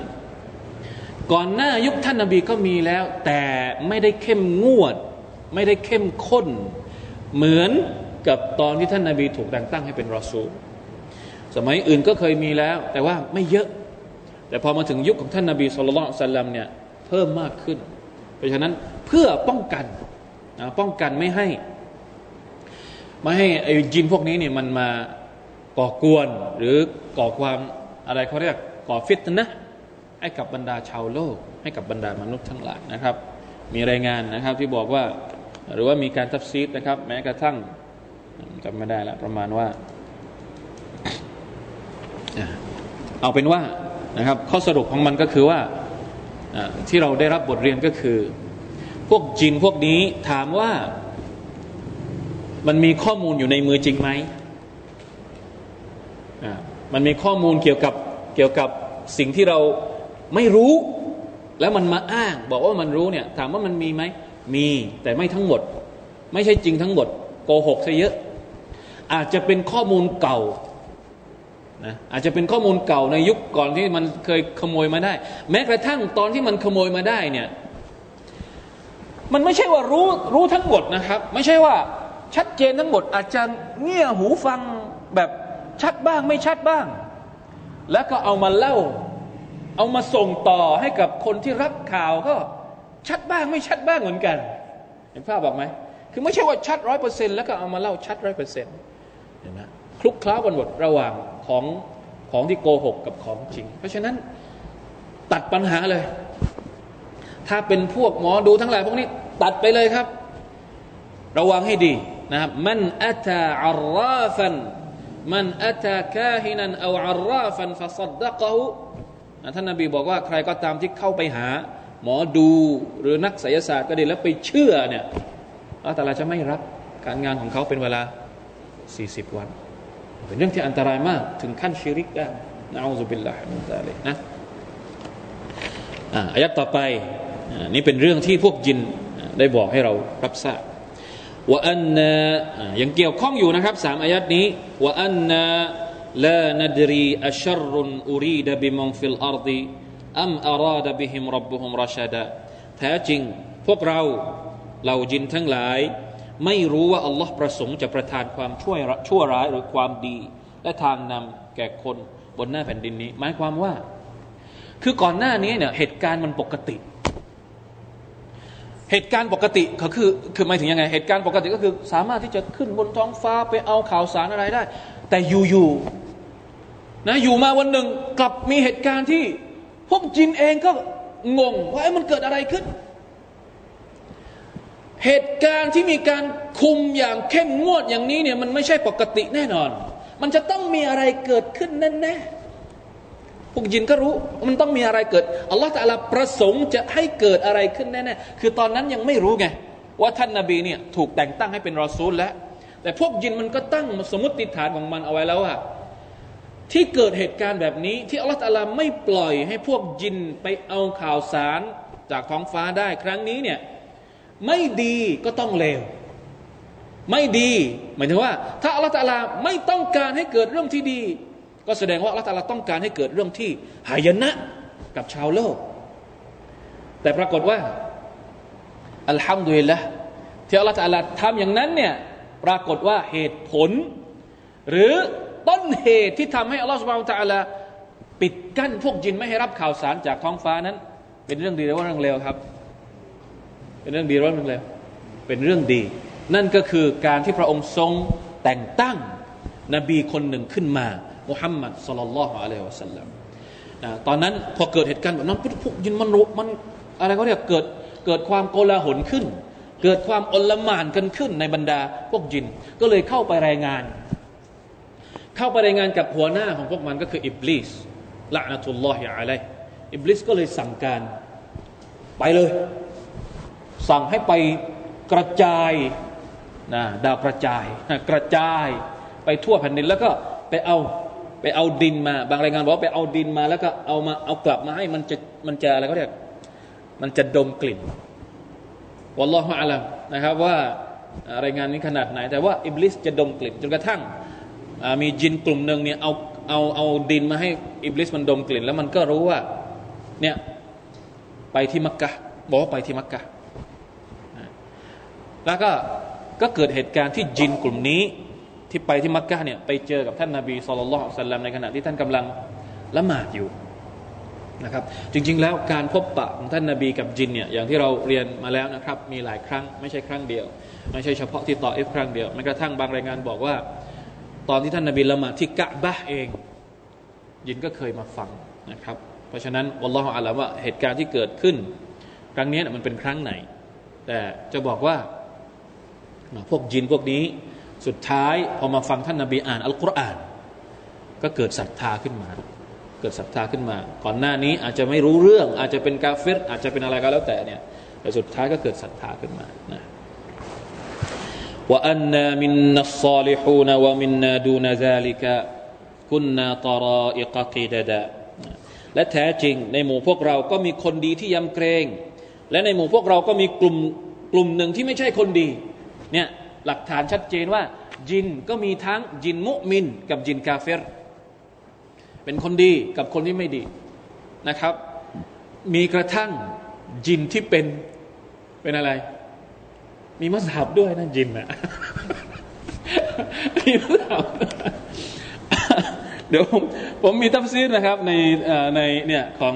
ก่อนหน้ายุคท่านนาบีก็มีแล้ว แต่ไม่ได้เข้มงวด ไม่ได้เข้มข้น เหมือนกับตอนที่ท่านนาบีถูกแต่งตั้งให้เป็นรอซูล สมัยอื่นก็เคยมีแล้ว แต่ว่าไม่เยอะ แต่พอมาถึงยุคของท่านนาบีสุลต่านสัลลัมเนี่ยเพิ่มมากขึ้น เพราะฉะนั้นเพื่อป้องกันนะป้องกันไม่ให้ไม่ให้ไอ้จินพวกนี้เนี่ยมันมาก่อกวนหรือก่อความอะไรเขาเรียกก่อฟิตนะให้กับบรรดาชาวโลก ให้กับบรรดามนุษย์ทั้งหลายนะครับ มีรายงานนะครับที่บอกว่าหรือว่ามีการทับซีดนะครับ แม้กระทั่งจำไม่ได้ละประมาณว่า เอาเป็นว่านะครับข้อสรุปของมันก็คือว่าที่เราได้รับบทเรียนก็คือ พวกจินพวกนี้ถามว่ามันมีข้อมูลอยู่ในมือจริงไหมมันมีข้อมูลเกี่ยวกับเกี่ยวกับสิ่งที่เราไม่รู้ แล้วมันมาอ้าง บอกว่ามันรู้เนี่ย ถามว่ามันมีไหมมีแต่ไม่ทั้งหมด ไม่ใช่จริงทั้งหมด โกหกซะเยอะ อาจจะเป็นข้อมูลเก่า นะอาจจะเป็นข้อมูลเก่าในยุคก่อนที่มันเคยขโมยมาได้ แม้กระทั่งตอนที่มันขโมยมาได้เนี่ยมันไม่ใช่ว่ารู้รู้ทั้งหมดนะครับ ไม่ใช่ว่าชัดเจนทั้งหมด อาจจะเงี่ยหูฟังแบบชัดบ้างไม่ชัดบ้าง แล้วก็เอามาเล่า เอามาส่งต่อให้กับคนที่รับข่าวก็ชัดบ้างไม่ชัดบ้างเหมือนกัน เห็นภาพบอกไหมคือไม่ใช่ว่าชัดร้อยเปอร์เซ็นต์แล้วก็เอามาเล่าชัดร้อยเปอร์เซ็นต์เห็นไหมคลุกคล้ากันหมดระหว่าง ของของที่โกหกกับของจริง เพราะฉะนั้นตัดปัญหาเลย ถ้าเป็นพวกหมอดูทั้งหลายพวกนี้ ตัดไปเลยครับ ระวังให้ดีนะครับมันอัตาอัลราฟันมันอัตากาฮินันเอาอัลราฟันฟาซัดดะกะฮุท่านนบีบอกว่าใครก็ตามที่เข้าไปหา หมอดูหรือนักไสยศาสตร์ก็ดีแล้วไปเชื่อเนี่ยอัลลอฮฺจะไม่รับการงานของเขาเป็นเวลา 40 วัน เป็นเรื่องที่อันตรายมาก ถึงขั้นชิริกได้نعوذ بالله من ذلك นะอายัดต่อไปนี่เป็นเรื่องที่พวกญินได้บอกให้เรารับทราบว่าอันยังเกี่ยวข้องอยู่นะครับสามอายัดนี้وأنا لا ندري أشر أريد بمن في الأرض أم أراد بهم ربهم رشدا แท้จริง พวกเราเหล่าญินทั้งหลาย ไม่รู้ว่าอัลลอฮ์ประสงค์จะประทานความช่วยชั่วร้ายหรือความดี และทางนำแก่คนบนหน้าแผ่นดินนี้ หมายความว่า คือก่อนหน้านี้เนี่ยเหตุการณ์มันปกติ เหตุการณ์ปกติก็คือคือหมายถึงยังไง เหตุการณ์ปกติก็คือสามารถที่จะขึ้นบนท้องฟ้าไปเอาข่าวสารอะไรได้ แต่อยู่ๆนะอยู่มาวันหนึ่งกลับมีเหตุการณ์ที่ พวกจินเองก็งงว่ามันเกิดอะไรขึ้น เหตุการณ์ที่มีการคุมอย่างเข้มงวดอย่างนี้เนี่ยมันไม่ใช่ปกติแน่นอน มันจะต้องมีอะไรเกิดขึ้นแน่แน่พวกยินก็รู้มันต้องมีอะไรเกิดอัลลอฮฺตะลาประสงค์จะให้เกิดอะไรขึ้นแน่ๆคือตอนนั้นยังไม่รู้ไงว่าท่านนาบีเนี่ยถูกแต่งตั้งให้เป็นรอซูลแล้ว แต่พวกยินมันก็ตั้งสมมติฐานของมันเอาไว้แล้วว่าที่เกิดเหตุการณ์แบบนี้ ที่อัลลอฮฺตะลาไม่ปล่อยให้พวกยินไปเอาข่าวสารจากท้องฟ้าได้ครั้งนี้เนี่ย ไม่ดีก็ต้องเลว ไม่ดี หมายถึงว่า ถ้าอัลลอฮฺตะลาไม่ต้องการให้เกิดเรื่องที่ดี ก็แสดงว่าอัลลอฮฺตะลาต้องการให้เกิดเรื่องที่หายนะกับชาวโลก แต่ปรากฏว่าอัลฮัมดุลิลละที่อัลลอฮฺตะลาทำอย่างนั้นเนี่ยปรากฏว่าเหตุผล หรือต้นเหตุที่ทำให้อัลลอฮฺสุบานตะอัลาปิดกั้นพวกจินไม่ให้รับข่าวสารจากท้องฟ้านั้น เป็นเรื่องดีหรือว่าเรื่องเลวครับ เป็นเรื่องดีรือว่าเรื่งเลวเป็นเรื่องดี นั่นก็คือการที่พระองค์ทรงแต่งตั้งนบีคนหนึ่งขึ้นมามุฮัมมัดสุลลัลลอฮุอะลัยฮิวะสัลลัมตอนนั้นพอเกิดเหตุการณ์แบบนั้นพวกยินมันรู้มันอะไรก็เรียกเกิดเกิดความโกลาหลขึ้น เกิดความอลหม่านกันขึ้นในบรรดาพวกยินก็เลยเข้าไปรายงาน เข้าไปรายงานกับหัวหน้าของพวกมันก็คืออิบลิสละนะทุลลอฮิอะลัยอิบลิสก็เลยสั่งการไปเลย สั่งให้ไปกระจายนะดาวกระจายกระจายไปทั่วแผ่นดินแล้วก็ไปเอาไปเอาดินมา บางรายงานบอกว่าไปเอาดินมา แล้วก็เอามาเอากลับมาให้มันจะมันจะอะไรก็เรียกมันจะดมกลิ่นวัลลอฮฺอัลลัมนะครับว่ารายงานนี้ขนาดไหน แต่ว่าอิบลิสจะดมกลิ่นจนกระทั่งมีจินกลุ่มหนึ่งเนี่ยเอาเอาเอาดินมาให้อิบลิสมันดมกลิ่น แล้วมันก็รู้ว่าเนี่ยไปที่มักกะบอกว่าไปที่มักกะ แล้วก็ก็เกิดเหตุการณ์ที่จินกลุ่มนี้ ที่ไปที่มักกะเนี่ยไปเจอกับท่านนาบีสุลต่านสัลลัมในขณะที่ท่านกำลังละหมาดอยู่นะครับจริงๆแล้วการพบปะของท่านนาบีกับจินเนี่ยอย่างที่เราเรียนมาแล้วนะครับมีหลายครั้งไม่ใช่ครั้งเดียว ไม่ใช่เฉพาะที่ต่อเอฟครั้งเดียวแม้กระทั่งบางรายงานบอกว่า ตอนที่ท่านนาบีละหมาดที่กะบะเอง ยินก็เคยมาฟังนะครับ เพราะฉะนั้นอัลลอฮฺอาลาว่าเหตุการณ์ที่เกิดขึ้น ครั้งนี้มันเป็นครั้งไหน แต่จะบอกว่า พวกยินพวกนี้สุดท้ายพอมาฟังท่านนาบีอ่านอัลกุรอาน ก็เกิดศรัทธาขึ้นมา เกิดศรัทธาขึ้นมา ก่อนหน้านี้อาจจะไม่รู้เรื่อง อาจจะเป็นกาเฟตอาจจะเป็นอะไรก็แล้วแต่เนี่ยแต่สุดท้ายก็เกิดศรัทธาขึ้นมานะว่าอันนามินนัสซาลิฮูนวะมินนาดูนซาลิกะคุนนาตรออิกกีดดะและแท้จริงในหมู่พวกเราก็มีคนดีที่ยำเกรง และในหมู่พวกเราก็มีกลุ่มกลุ่มหนึ่งที่ไม่ใช่คนดี เนี่ยหลักฐานชัดเจนว่า ญินก็มีทั้งญินมุมิน กับญินกาเฟรเป็นคนดีกับคนที่ไม่ดีนะครับ มีกระทั่งญินที่เป็นเป็นอะไร มีมัสฮับด้วยนะญินนะมีมัสฮับเดี๋ยวผมผมมีตัฟซีรนะครับในในเนี่ยของ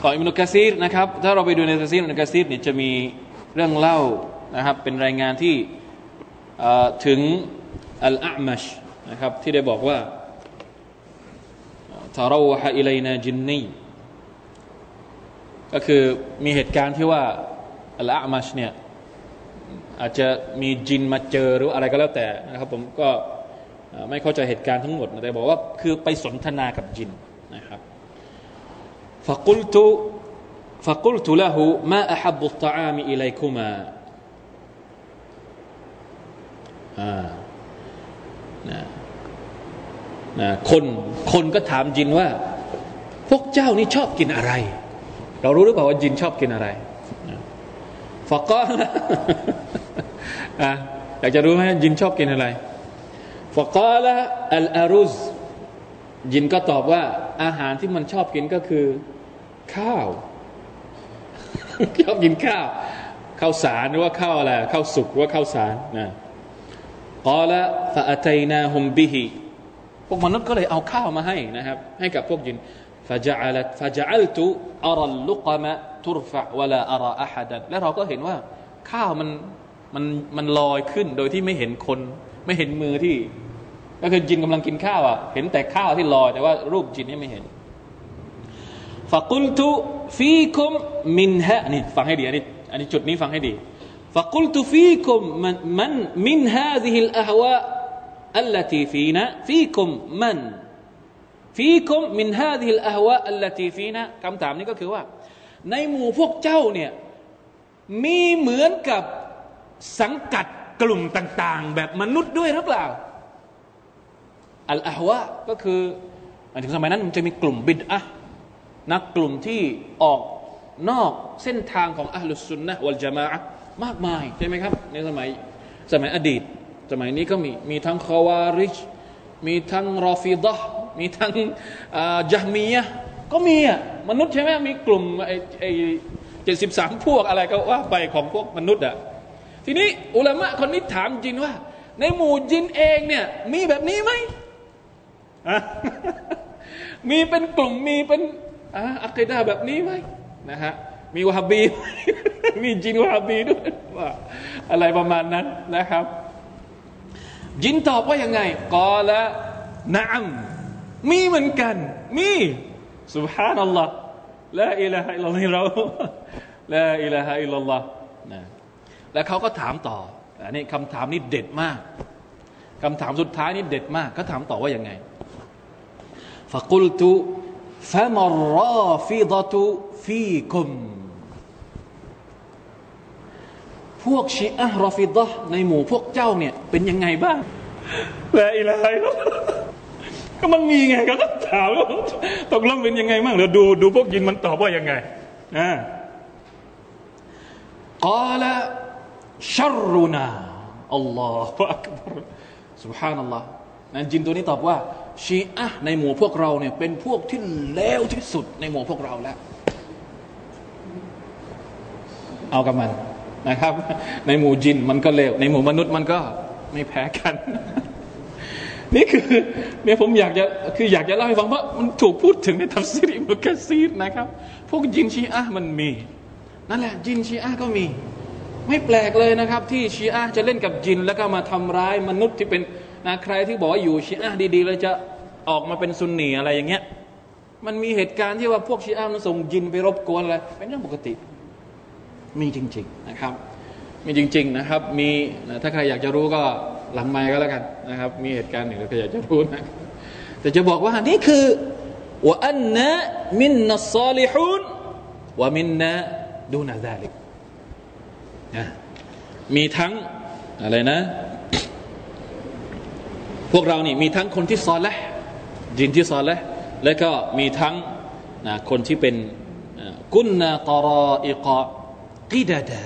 ของอิบนุกะซีรนะครับ ถ้าเราไปดูในตัฟซีรอิบนุกะซีรเนี่ยจะมีเรื่องเล่า นะครับเป็นรายงานที่ถึงอัลอามัชนะครับที่ได้บอกว่าทาราวะอิเลนาจินนีก็คือมีเหตุการณ์ที่ว่าอัลอามัชเนี่ยอาจจะมีจินมาเจอหรืออะไรก็แล้วแต่นะครับผมก็ไม่เข้าใจเหตุการณ์ทั้งหมดแต่บอกว่าคือไปสนทนากับจินนะครับฟะกุลตุฟะกุลตุละหูมาอฮับุตตะอามีอิลัยคุมา นะนะคนคนก็ถามจินว่า พวกเจ้านี่ชอบกินอะไร เรารู้หรือเปล่าว่าจินชอบกินอะไรฟะกก้ออยากจะรู้ไหมยินชอบกินอะไรฟกาละอัลอารุซยินก็ตอบว่าอาหารที่มันชอบกินก็คือ ข้าว ชอบกินข้าว ข้าวสารหรือว่าข้าวอะไรข้าวสุกหรือว่าข้าวสารนะ กอละฟาอัตัยนาฮุมบิฮิพวกมนุษย์ก็เลยเอาข้าวมาให้นะครับ ให้กับพวกยินฟาจัลฟาจัลตุอารัลลุกมะทุรฟะวะลาอาราอะฮัดัและเราก็เห็นว่าข้าวมันมันมันลอยขึ้นโดยที่ไม่เห็นคน ไม่เห็นมือที่ ก็คือจินกำลังกินข้าวอะเห็นแต่ข้าวที่ลอยแต่ว่ารูปจินนี่ไม่เห็นฟะกุลตุฟีคุมมินฮะนี่ฟังให้ดีอันนี้อันนี้จุดนี้ฟังให้ดี فقلت فيكم من, من من هذه الأهواء التي فينا فيكم من فيكم من هذه الأهواء التي فينا คำถามนี้ก็คือว่า ในหมู่พวกเจ้าเนี่ยมีเหมือนกับสังกัดกลุ่มต่าง ๆ แบบมนุษย์ด้วยหรือเปล่าอัลอาฮวะก็คือหมายถึงสมัยนั้นมันจะมีกลุ่มบิดอะนักกลุ่มที่ออกนอกเส้นทางของอัลลุสุนนะวัลจามะ มากมายใช่ไหมครับ ในสมัยสมัยอดีต สมัยนี้ก็มีมีทั้งคาวาริชมีทั้งรอฟิดะมีทั้งจามียะก็มีอะมนุษย์ใช่ไหมมีกลุ่มไอ้ไอ้เจ็ดสิบสามพวกอะไรก็ว่าไปของพวกมนุษย์อะทีนี้อุลามะคนนี้ถามจินว่า ในหมู่จินเองเนี่ยมีแบบนี้ไหมมีเป็นกลุ่มมีเป็นอัคดาแบบนี้ไหมนะฮะมีวาฮบี มีจินฮาบีด้วยว่าอะไรประมาณนั้นนะครับจินตอบว่ายังไงกอละนะอัมมีเหมือนกัน มีสุบฮานัลลอฮ์ละอิละฮะอิลลัลเราละอิละฮะอิลลัลลอฮ์นะแล้วเขาก็ถามต่ออันนี้คำถามนี้เด็ดมากคำถามสุดท้ายนี้เด็ดมากเขาถามต่อว่ายังไงฟะกุลตุฟะมรรอฟิดะตุฟีคุม พวกชีอะรอฟิดะในหมู่พวกเจ้าเนี่ยเป็นยังไงบ้างละอิละฮิลก็มันมีไงก็ต้องถามว่าตกลงเป็นยังไงบ้างเดี๋ยวดูดูพวกยินมันตอบว่ายังไงนะกาละชัรุนาอัลลอฮฺอักบาร سبحان อัลลอฮ์นั้นจินตัวนี้ตอบว่าชีอะในหมู่พวกเราเนี่ยเป็นพวกที่เลวที่สุดในหมู่พวกเราแล้ว เอากับมัน นะครับ ในหมู่จินมันก็เลว ในหมู่มนุษย์มันก็ไม่แพ้กัน นี่คือเนี่ยผมอยากจะคืออยากจะเล่าให้ฟังเพรามันถูกพูดถึงในทัฟซีริมุกซีดนะครับ พวกจินชีอะมันมี นั่นแหละจินชีอะก็มี ไม่แปลกเลยนะครับ ที่ชีอะจะเล่นกับจิน แล้วก็มาทำร้ายมนุษย์ที่เป็นนะใครที่บอกว่าอยู่ชีอะดีๆเลยจะออกมาเป็นซุนนีอะไรอย่างเงี้ยมันมีเหตุการณ์ที่ว่าพวกชีอะมันส่งจินไปรบกวนอะไรเป็นเรื่องปกติ มีจริง ๆนะครับ มีจริง ๆนะครับ มีถ้าใครอยากจะรู้ก็หลังไม้ก็แล้วกันนะครับ มีเหตุการณ์หนึ่งถ้าอยากจะรู้นะแต่จะบอกว่านี่คือว่าอันนะมินนัสซาลิฮูนว่ามินนะดูนาซาลิกนะมีทั้งอะไรนะ พวกเรานี่มีทั้งคนที่ซอลและจินที่ซอลและแล้วก็มีทั้งนะคนที่เป็นกุนนาตรออิกะ กิดาดา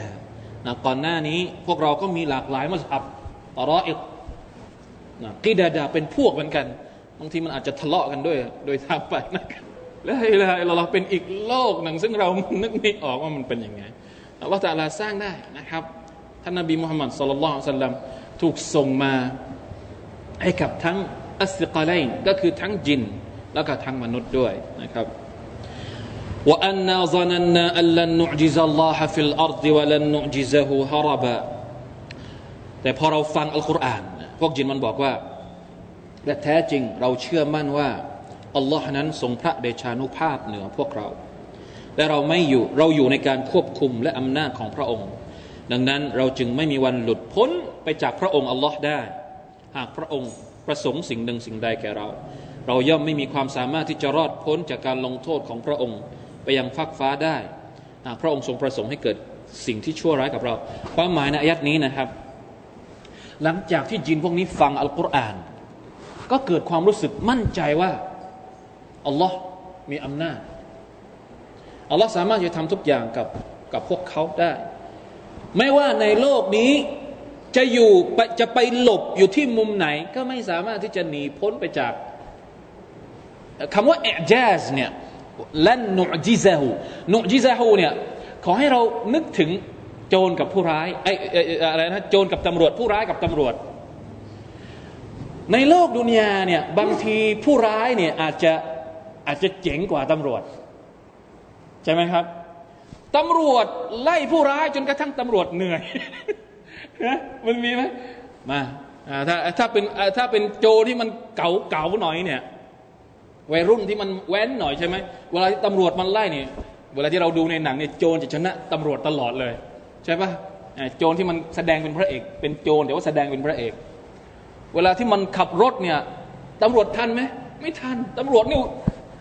นะก่อนหน้านี้พวกเราก็มีหลากหลายมัสฮับตรออิกนะกิดาดาเป็นพวกเหมือนกันบางทีมันอาจจะทะเลาะกันด้วย โดยทางไปนะครับและเราเราเป็นอีกโลกหนึ่งซึ่งเรานึกไม่ออกว่ามันเป็นยังไงอัลลอฮฺตะลาสร้างได้นะครับท่านนบีมุฮัมมัด صلى الله عليه وسلم ถูกส่งมาให้กับทั้งอัสกาไลน์ก็คือทั้งจิน แล้วก็ทั้งมนุษย์ด้วยนะครับ وأنا ظننا أن لن نعجز الله في الأرض ولن نعجزه هربا แต่พอเราฟังอัลกุรอานพวกญินมันบอกว่าและแท้จริงเราเชื่อมั่นว่าอัลลอฮ์นั้นทรงพระเดชานุภาพเหนือพวกเรา และเราไม่อยู่เราอยู่ในการควบคุมและอำนาจของพระองค์ ดังนั้นเราจึงไม่มีวันหลุดพ้นไปจากพระองค์อัลลอฮ์ได้ หากพระองค์ประสงค์สิ่งหนึ่งสิ่งใดแก่เรา เราย่อมไม่มีความสามารถที่จะรอดพ้นจากการลงโทษของพระองค์ ไปยังฟักฟ้าได้ พระองค์ทรงประสงค์ให้เกิดสิ่งที่ชั่วร้ายกับเรา ความหมายในอายัดนี้นะครับ หลังจากที่จินพวกนี้ฟังอัลกุรอาน ก็เกิดความรู้สึกมั่นใจว่าอัลลอฮ์มีอำนาจอัลลอฮ์สามารถจะทำทุกอย่างกับกับพวกเขาได้ ไม่ว่าในโลกนี้จะอยู่จะไปหลบอยู่ที่มุมไหน ก็ไม่สามารถที่จะหนีพ้นไปจากคำว่าเอจสเนี่ย และนุจิซาหูนุจิซาหูเนี่ยขอให้เรานึกถึงโจรกับผู้ร้ายไอ้อะไรนะโจรกับตำรวจผู้ร้ายกับตำรวจ ในโลกดุนยาเนี่ยบางทีผู้ร้ายเนี่ยอาจจะอาจจะเจ๋งกว่าตำรวจ ใช่ไหมครับตำรวจไล่ผู้ร้ายจนกระทั่งตำรวจเหนื่อยนะมันมีไหมมาถ้าถ้าเป็นถ้าเป็นโจที่มันเก่าเก่าหน่อยเนี่ย วัยรุ่นที่มันแว้นหน่อยใช่ไหมเวลาที่ตำรวจมันไล่เนี่ยเวลาที่เราดูในหนังเนี่ยโจรจะชนะตำรวจตลอดเลย ใช่ปะโจรที่มันแสดงเป็นพระเอก เป็นโจรแต่ว่าแสดงเป็นพระเอก เวลาที่มันขับรถเนี่ยตำรวจทันไหมไม่ทันตำรวจนี่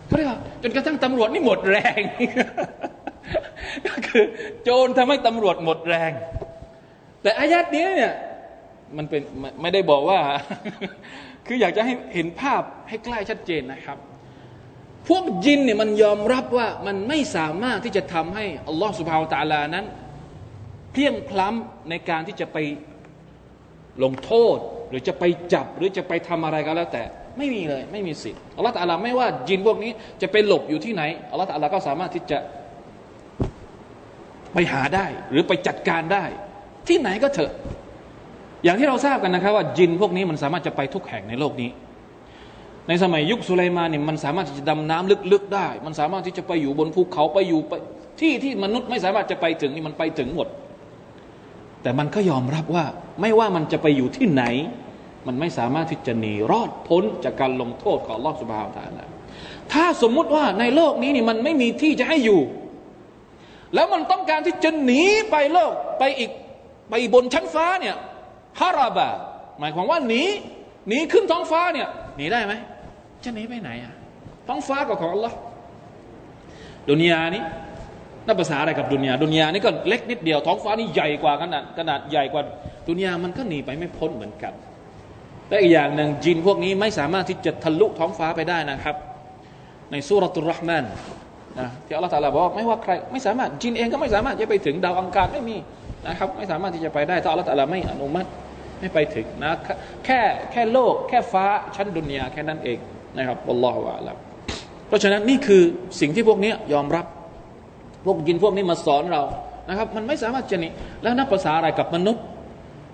เขาเรียกว่าจนกระทั่งตำรวจนี่หมดแรงก็คือโจรทำให้ตำรวจหมดแรง แต่อายัดนี้เนี่ยมันเป็นไม่ได้บอกว่า คืออยากจะให้เห็นภาพให้ใกล้ชัดเจนนะครับ พวกยินเนี่ยมันยอมรับว่ามันไม่สามารถที่จะทำให้อัลลอฮฺสุบฮาวตาลานั้นเพียงพล้ำในการที่จะไปลงโทษ หรือจะไปจับหรือจะไปทำอะไรก็แล้วแต่ไม่มีเลยไม่มีสิทธิ์อัลลอฮฺตาลาไม่ว่าจินพวกนี้จะไปหลบอยู่ที่ไหนอัลลอฮฺตาลาก็สามารถที่จะไปหาได้หรือไปจัดการได้ ที่ไหนก็เถอะ อย่างที่เราทราบกันนะครับว่าจินพวกนี้มันสามารถจะไปทุกแห่งในโลกนี้ ในสมัยยุคสุไลมานเนี่ยมันสามารถที่จะดำน้ำลึกๆได้ มันสามารถที่จะไปอยู่บนภูเขาไปอยู่ไปที่ที่มนุษย์ไม่สามารถจะไปถึงนี่มันไปถึงหมด แต่มันก็ยอมรับว่า ไม่ว่ามันจะไปอยู่ที่ไหน มันไม่สามารถที่จะหนีรอดพ้นจากการลงโทษของลอสุบฮาวตานะถ้าสมมุติว่าในโลกนี้นี่มันไม่มีที่จะให้อยู่ แล้วมันต้องการที่จะหนีไปโลกไปอีกไปบนชั้นฟ้าเนี่ยฮาราบะหมายความว่าหนีหนีขึ้นท้องฟ้าเนี่ยหนีได้ไหม จะหนีไปไหนอะท้องฟ้าก็ของอัลลอฮ์ดุนยานี้นับภาษาอะไรกับดุนยาดุนยานี่ก็เล็กนิดเดียวท้องฟ้านี่ใหญ่กว่าขนาดขนาดใหญ่กว่าดุนยามันก็หนีไปไม่พ้นเหมือนกันและอีกอย่างหนึ่งจินพวกนี้ไม่สามารถที่จะทะลุท้องฟ้าไปได้นะครับ ในสุรตุรห์มานนะที่อัลลอฮฺตาลาบอกไม่ว่าใครไม่สามารถจินเองก็ไม่สามารถจะไปถึงดาวอังคารไม่มีนะครับไม่สามารถที่จะไปได้ถ้าอัลลอฮฺตาลาไม่อนุมัติไม่ไปถึงนะแค่แค่โลกแค่ฟ้าชั้นดุนยาแค่นั้นเอง นะครับอัลลอฮฺอัลลอฮเพราะฉะนั้นนี่คือสิ่งที่พวกนี้ยอมรับ พวกยินพวกนี้มาสอนเรานะครับ มันไม่สามารถจะนี่แล้วนับภาษาอะไรกับมนุษย์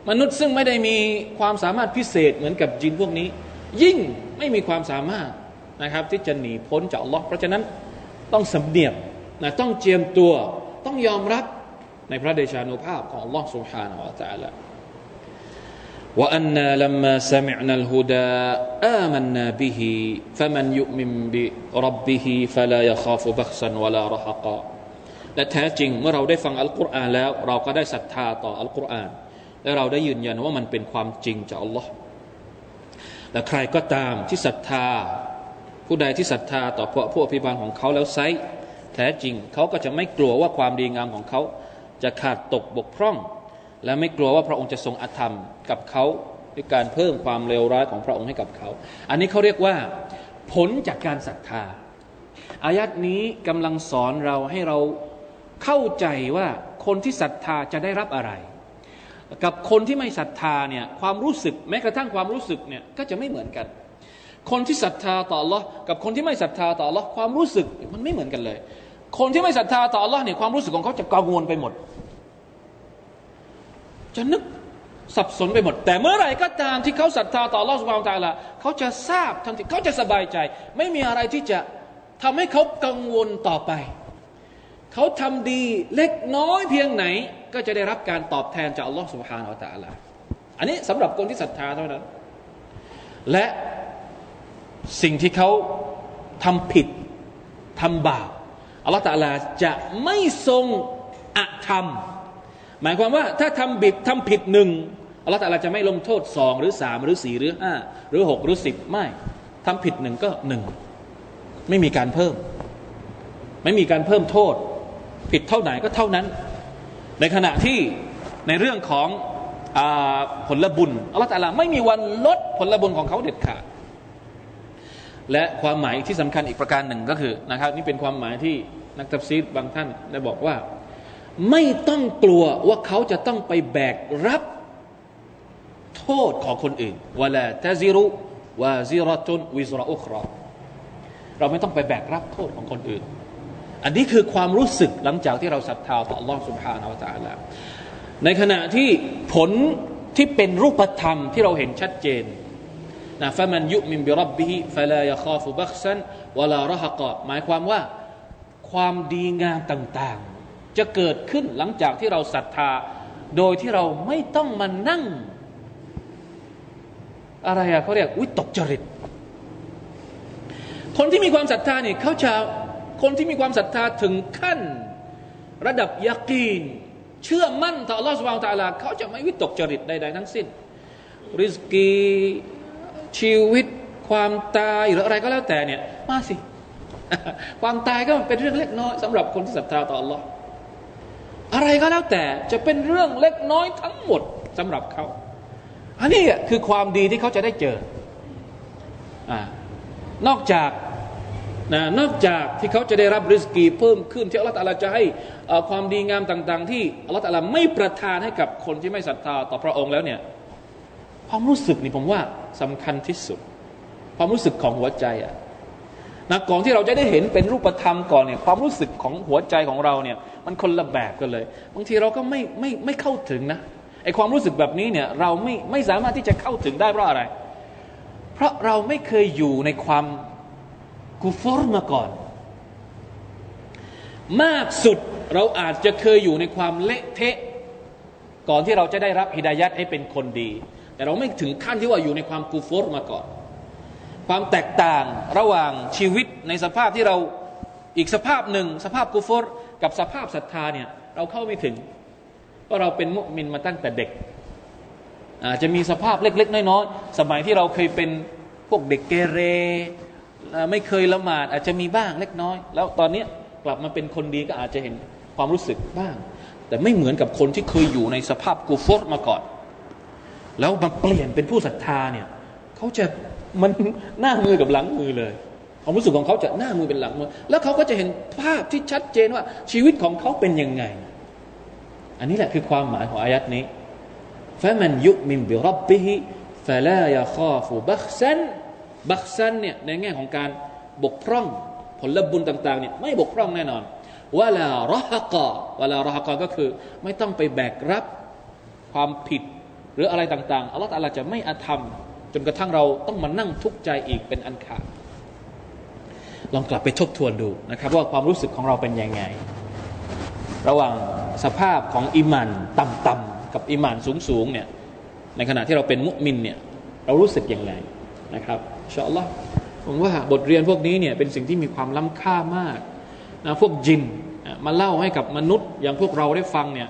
มนุษย์ซึ่งไม่ได้มีความสามารถพิเศษเหมือนกับยินพวกนี้ ยิ่งไม่มีความสามารถนะครับที่จะหนีพ้นจากอัลลอฮ์เพราะฉะนั้นต้องสำเนียกนะต้องเจียมตัวต้องยอมรับในพระเดชานุภาพของอัลลอฮ์สุบฮานาอัลลอฮ์ وأنا لما سمعنا الهدى آمنا به فمن يؤمن بربه فلا يخاف بخسا ولا رهقا และแท้จริงเมื่อเราได้ฟังอัลกุรอานแล้ว เราก็ได้ศรัทธาต่ออัลกุรอานและเราได้ยืนยันว่ามันเป็นความจริงจากอัลลอฮ์และใครก็ตามที่ศรัทธาผู้ใดที่ศรัทธาต่อพระผู้อภิบาลของเขาแล้วไซแท้จริงเขาก็จะไม่กลัวว่าความดีงามของเขาจะขาดตกบกพร่อง และไม่กลัวว่าพระองค์จะทรงอธรรมกับเขาด้วยการเพิ่มความเลวร้ายของพระองค์ให้กับเขา อันนี้เขาเรียกว่า ผลจากการศรัทธา อายัดนี้กำลังสอนเราให้เราเข้าใจว่าคนที่ศรัทธาจะได้รับอะไร กับคนที่ไม่ศรัทธาเนี่ยความรู้สึกแม้กระทั่งความรู้สึกเนี่ยก็จะไม่เหมือนกัน คนที่ศรัทธาต่อ Allah กับคนที่ไม่ศรัทธาต่อ Allah ความรู้สึกมันไม่เหมือนกันเลย คนที่ไม่ศรัทธาต่อ Allah เนี่ยความรู้สึกของเขาจะกังวลไปหมด จะนึกสับสนไปหมด แต่เมื่อไหร่ก็ตามที่เขาศรัทธาต่อ Allah สุบานตาละเขาจะทราบทันทีเขาจะสบายใจ ไม่มีอะไรที่จะทำให้เขากังวลต่อไป เขาทำดีเล็กน้อยเพียงไหน ก็จะได้รับการตอบแทนจาก Allah สุบฮานาอัลตะลาอันนี้สำหรับคนที่ศรัทธาเท่านั้น และสิ่งที่เขาทำผิดทำบาปอัลลอฮฺตาลาจะไม่ทรงอธรรม หมายความว่าถ้าทำบิดทำผิดหนึ่งอัลลอฮฺตาลาจะไม่ลงโทษสองหรือสามหรือสี่หรือห้าหรือหกหรือสิบไม่ทำผิดหนึ่งก็หนึ่งไม่มีการเพิ่ม ไม่มีการเพิ่มโทษ ผิดเท่าไหนก็เท่านั้น ในขณะที่ในเรื่องของอผลบุญอัลลอฮฺตาลาไม่มีวันลดผลบุญของเขาเด็ดขาดและความหมายที่สำคัญอีกประการหนึ่งก็คือนะครับ นี่เป็นความหมายที่นักตัฟซีดบางท่านได้บอกว่า ไม่ต้องกลัวว่าเขาจะต้องไปแบกรับ โทษของคนอื่นวลาตซิรุวาซิรตุนวิซรอุครอเราไม่ต้องไปแบกรับโทษของคนอื่น อันนี้คือความรู้สึกหลังจากที่เราศรัทธาต่อ Allah سبحانه และ تعالى ในขณะที่ผลที่เป็นรูปธรรมที่เราเห็นชัดเจนนะฟะมันยุมินบิรับบิฮิฟะลายคาฟุบักซันวะลารหกะหมายความว่าความดีงามต่างๆ จะเกิดขึ้นหลังจากที่เราศรัทธา โดยที่เราไม่ต้องมานั่ง อะไรอะเขาเรียกวิตกจริต คนที่มีความศรัทธาเนี่ยเขาจะคนที่มีความศรัทธาถึงขั้น ระดับยักีน เชื่อมั่นต่อ Allah Subhanahu เขาจะไม่วิตกจริตใดๆทั้งสิ้น ริสกีชีวิตความตายหรืออะไรก็แล้วแต่เนี่ยมาสิ ความตายก็เป็นเรื่องเล็กน้อยสำหรับคนที่ศรัทธาต่อ Allah อะไรก็แล้วแต่จะเป็นเรื่องเล็กน้อยทั้งหมดสำหรับเขาอันนี้คือความดีที่เขาจะได้เจออนอกจากนะนอกจากที่เขาจะได้รับริสกีเพิ่มขึ้นที่อัลลอฮฺจะให้ความดีงามต่าง ๆ ที่อัลลอฮฺไม่ประทานให้กับคนที่ไม่ศรัทธาต่อพระองค์แล้วเนี่ยความรู้สึกนี่ผมว่าสำคัญที่สุด ความรู้สึกของหัวใจอะ นะก่อนที่เราจะได้เห็นเป็นรูปธรรมก่อนเนี่ยความรู้สึกของหัวใจของเราเนี่ยมันคนละแบบกันเลย บางทีเราก็ไม่ไม่ไม่เข้าถึงนะไอความรู้สึกแบบนี้เนี่ยเราไม่ไม่สามารถที่จะเข้าถึงได้เพราะอะไร เพราะเราไม่เคยอยู่ในความกุฟอร์มาก่อน มากสุดเราอาจจะเคยอยู่ในความเละเทะ ก่อนที่เราจะได้รับฮิดายัดให้เป็นคนดี แต่เราไม่ถึงขั้นที่ว่าอยู่ในความกูฟอร์มาก่อน ความแตกต่างระหว่างชีวิตในสภาพที่เราอีกสภาพหนึ่ง สภาพกูฟอร์กับสภาพศรัทธาเนี่ยเราเข้าไม่ถึง เพราะเราเป็นมุมินมาตั้งแต่เด็ก อาจจะมีสภาพเล็ก ๆ น้อยๆสมัยที่เราเคยเป็นพวกเด็กเกเร ไม่เคยละหมาดอาจจะมีบ้างเล็กน้อย แล้วตอนนี้กลับมาเป็นคนดีก็อาจจะเห็นความรู้สึกบ้าง แต่ไม่เหมือนกับคนที่เคยอยู่ในสภาพกูฟอร์มาก่อน แล้วมาเปลี่ยนเป็นผู้ศรัทธาเนี่ยเขาจะ มันหน้ามือกับหลังมือเลยความรู้สึกของเขาจะหน้ามือเป็นหลังมือ แล้วเขาก็จะเห็นภาพที่ชัดเจนว่าชีวิตของเขาเป็นยังไง อันนี้แหละคือความหมายของอายัดนี้ฟะมันยุมินบิรับบิฮิฟะลายาคาฟูบักซันเนี่ยในแง่ของการบกพร่องผลบุญต่างๆเนี่ยไม่บกพร่องแน่นอนวลารหกะวลารหกะก็คือ ไม่ต้องไปแบกรับความผิดหรืออะไรต่างๆอัลลอฮฺอาจะไม่อาธรรม จนกระทั่งเราต้องมานั่งทุกข์ใจอีกเป็นอันขาดลองกลับไปทบทวนดูนะครับ ว่าความรู้สึกของเราเป็นยังไง ระหว่างสภาพของอิมานต่ำๆกับอิมานสูงๆเนี่ยในขณะที่เราเป็นมุสลิมเนี่ยเรารู้สึกยังไงนะครับชอัลล์ผมว่าบทเรียนพวกนี้เนี่ยเป็นสิ่งที่มีความล้ำค่ามากนะพวกจินมาเล่าให้กับมนุษย์อย่างพวกเราได้ฟังเนี่ย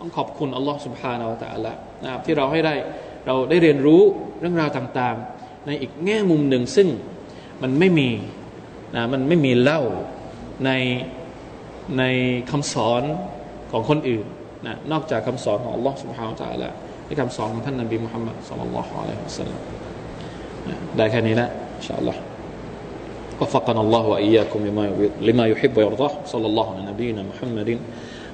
ต้องขอบคุณอัลลอฮ์สุบฮานาอัลลอฮ์ที่เราให้ได้ เราได้เรียนรู้เรื่องราวต่างๆ ในอีกแง่มุมหนึ่งซึ่งมันไม่มีนะมันไม่มีเล่าในในคำสอนของคนอื่นนะนอกจากคำสอนของอัลลอฮ์ سبحانه และ تعالى ในคำสอนของท่านนบีมุฮัมมัดสัลลัลลอฮุอะลัยฮิวะสัลลัมได้แค่นี้นะอินชาอัลลอฮ์ وفقنا الله وإياكم لما لما يحب ويرضاه صلى الله على نبينا محمد